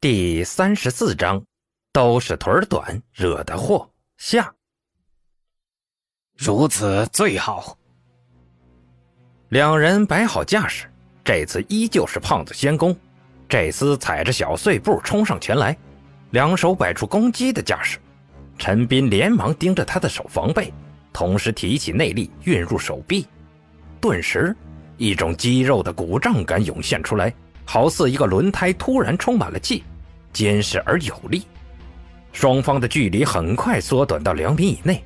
第三十四章，都是腿短惹的祸下。如此最好。两人摆好架势，这次依旧是胖子先攻。这厮踩着小碎步冲上前来，两手摆出攻击的架势。陈斌连忙盯着他的手防备，同时提起内力运入手臂，顿时一种肌肉的鼓胀感涌现出来。好似一个轮胎突然充满了气，坚实而有力。双方的距离很快缩短到两米以内。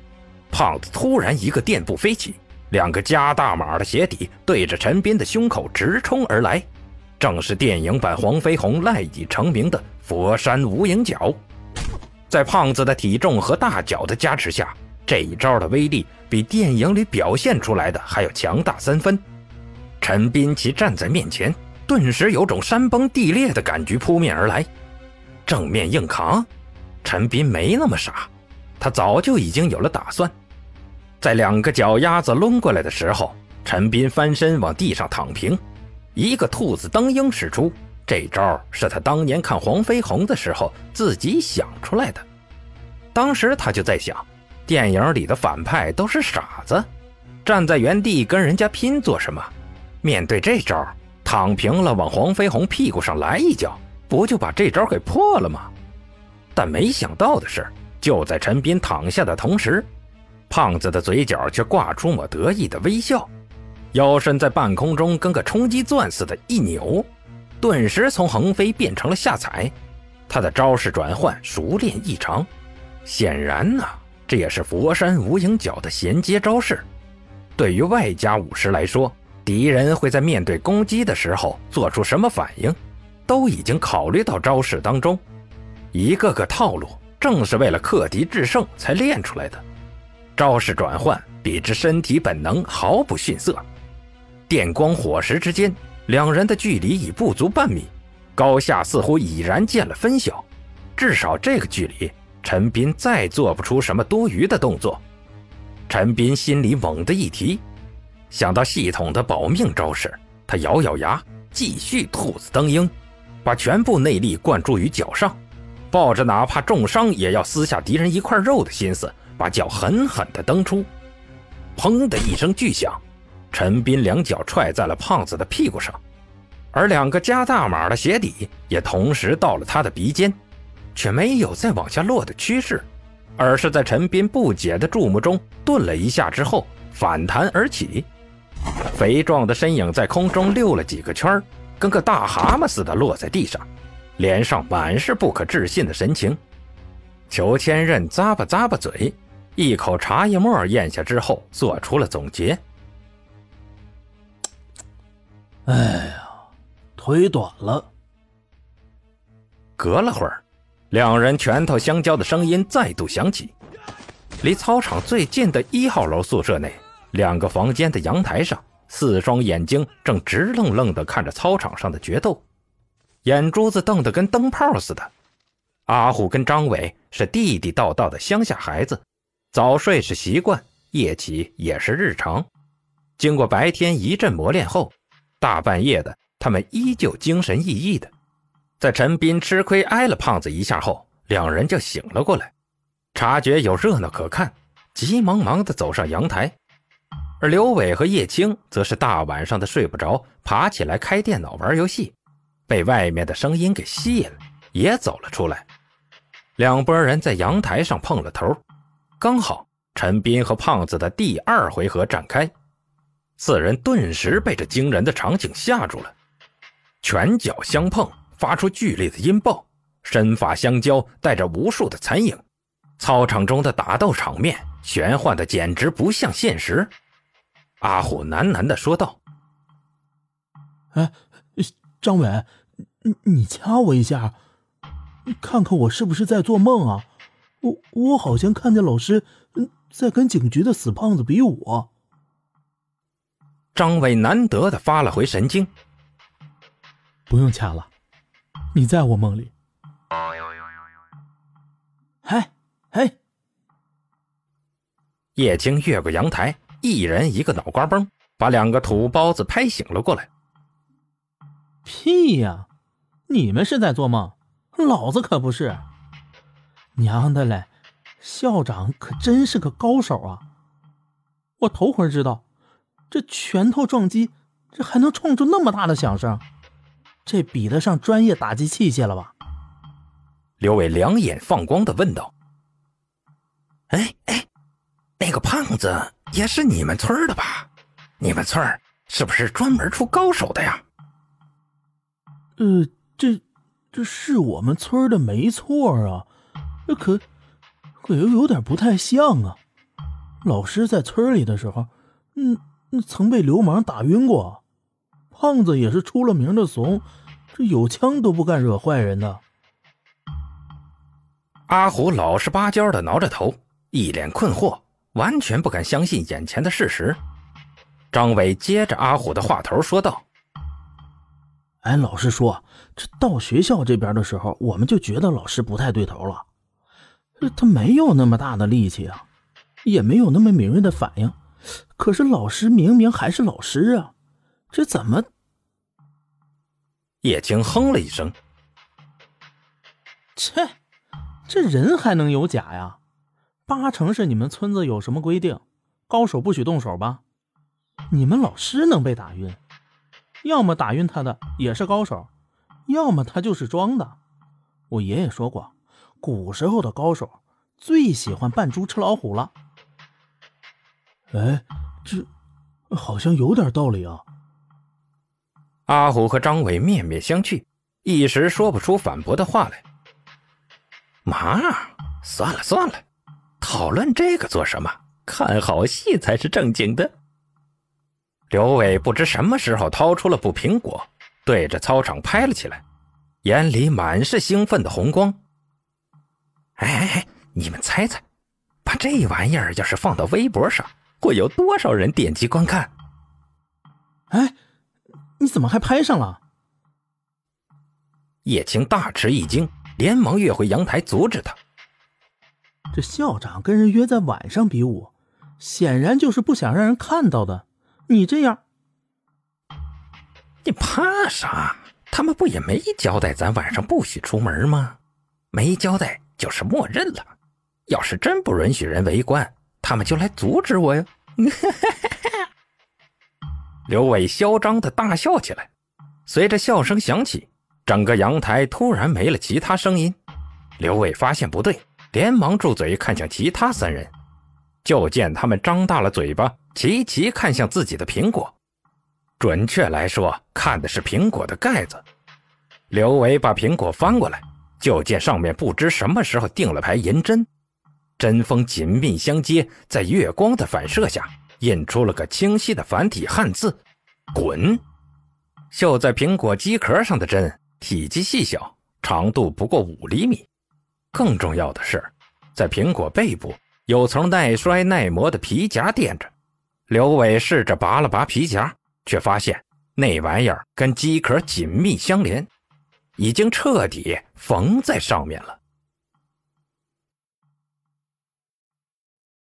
胖子突然一个垫步飞起，两个加大码的鞋底对着陈斌的胸口直冲而来，正是电影版黄飞鸿赖以成名的佛山无影脚。在胖子的体重和大脚的加持下，这一招的威力比电影里表现出来的还要强大三分。陈斌其站在面前。顿时有种山崩地裂的感觉扑面而来，正面硬扛，陈斌没那么傻，他早就已经有了打算。在两个脚丫子抡过来的时候，陈斌翻身往地上躺平，一个兔子蹬鹰使出。这招是他当年看黄飞鸿的时候自己想出来的。当时他就在想，电影里的反派都是傻子，站在原地跟人家拼做什么？面对这招。躺平了，往黄飞鸿屁股上来一脚，不就把这招给破了吗？但没想到的是，就在陈斌躺下的同时，胖子的嘴角却挂出抹得意的微笑，腰身在半空中跟个冲击钻似的一扭，顿时从横飞变成了下踩。他的招式转换熟练异常，显然呢，这也是佛山无影脚的衔接招式。对于外家武师来说，敌人会在面对攻击的时候做出什么反应，都已经考虑到招式当中。一个个套路正是为了克敌制胜才练出来的。招式转换比之身体本能毫不逊色。电光火石之间，两人的距离已不足半米，高下似乎已然见了分晓。至少这个距离，陈斌再做不出什么多余的动作。陈斌心里猛地一提。想到系统的保命招式，他咬咬牙，继续兔子蹬鹰，把全部内力灌注于脚上，抱着哪怕重伤也要撕下敌人一块肉的心思，把脚狠狠地蹬出。砰的一声巨响，陈斌两脚踹在了胖子的屁股上，而两个加大码的鞋底也同时到了他的鼻尖，却没有再往下落的趋势，而是在陈斌不解的注目中顿了一下之后反弹而起。肥壮的身影在空中溜了几个圈跟个大蛤蟆似的落在地上，脸上满是不可置信的神情。裘千仞咂巴咂巴嘴，一口茶叶沫咽下之后，做出了总结：“哎呀，腿短了。”隔了会儿，两人拳头相交的声音再度响起。离操场最近的一号楼宿舍内。两个房间的阳台上，四双眼睛正直愣愣地看着操场上的决斗，眼珠子瞪得跟灯泡似的。阿虎跟张伟是地地道道的乡下孩子，早睡是习惯，夜起也是日常。经过白天一阵磨练后，大半夜的他们依旧精神奕奕的。在陈斌吃亏挨了胖子一下后，两人就醒了过来，察觉有热闹可看，急忙忙地走上阳台。而刘伟和叶青则是大晚上的睡不着，爬起来开电脑玩游戏，被外面的声音给吸引了，也走了出来。两拨人在阳台上碰了头，刚好陈斌和胖子的第二回合展开，四人顿时被这惊人的场景吓住了。拳脚相碰，发出剧烈的音爆，身法相交，带着无数的残影。操场中的打斗场面玄幻的简直不像现实。阿虎喃喃的说道：“哎，张伟，你你掐我一下，看看我是不是在做梦啊？我我好像看见老师在跟警局的死胖子比武。”张伟难得的发了回神经：“不用掐了，你在我梦里。”嘿嘿，叶青越过阳台。一人一个脑瓜崩，把两个土包子拍醒了过来。屁呀！你们是在做梦？老子可不是。娘的嘞，校长可真是个高手啊！我头回知道，这拳头撞击，这还能撞出那么大的响声，这比得上专业打击器械了吧？刘伟两眼放光的问道：“哎哎，那个胖子也是你们村的吧？你们村是不是专门出高手的呀？”呃，这这是我们村的没错啊，可可又有点不太像啊。老师在村里的时候，嗯，曾被流氓打晕过。胖子也是出了名的怂，这有枪都不敢惹坏人的。阿虎老实巴交的挠着头，一脸困惑，完全不敢相信眼前的事实。张伟接着阿虎的话头说道。哎，老实说，这到学校这边的时候，我们就觉得老师不太对头了。他没有那么大的力气啊，也没有那么敏锐的反应。可是老师明明还是老师啊，这怎么？叶青哼了一声：“切，这人还能有假呀？八成是你们村子有什么规定，高手不许动手吧？你们老师能被打晕？”要么打晕他的也是高手，要么他就是装的。我爷爷说过，古时候的高手最喜欢扮猪吃老虎了。哎，这好像有点道理啊。阿虎和张伟面面相觑，一时说不出反驳的话来。妈，算了算了，讨论这个做什么？看好戏才是正经的。刘伟不知什么时候掏出了部苹果，对着操场拍了起来，眼里满是兴奋的红光。哎哎哎，你们猜猜，把这玩意儿要是放到微博上，会有多少人点击观看？哎，你怎么还拍上了？叶青大吃一惊，连忙跃回阳台阻止他。这校长跟人约在晚上比武，显然就是不想让人看到的。你这样，你怕啥？他们不也没交代咱晚上不许出门吗？没交代就是默认了。要是真不允许人围观，他们就来阻止我呀！刘伟嚣张的大笑起来，随着笑声响起，整个阳台突然没了其他声音。刘伟发现不对，连忙住嘴，看向其他三人，就见他们张大了嘴巴。齐齐看向自己的苹果，准确来说，看的是苹果的盖子。刘维把苹果翻过来，就见上面不知什么时候钉了排银针，针锋紧密相接，在月光的反射下，印出了个清晰的繁体汉字“滚”。绣在苹果机壳上的针体积细小，长度不过五厘米。更重要的是，在苹果背部有层耐摔耐磨的皮夹垫着。刘伟试着拔了拔皮夹，却发现那玩意儿跟机壳紧密相连，已经彻底缝在上面了。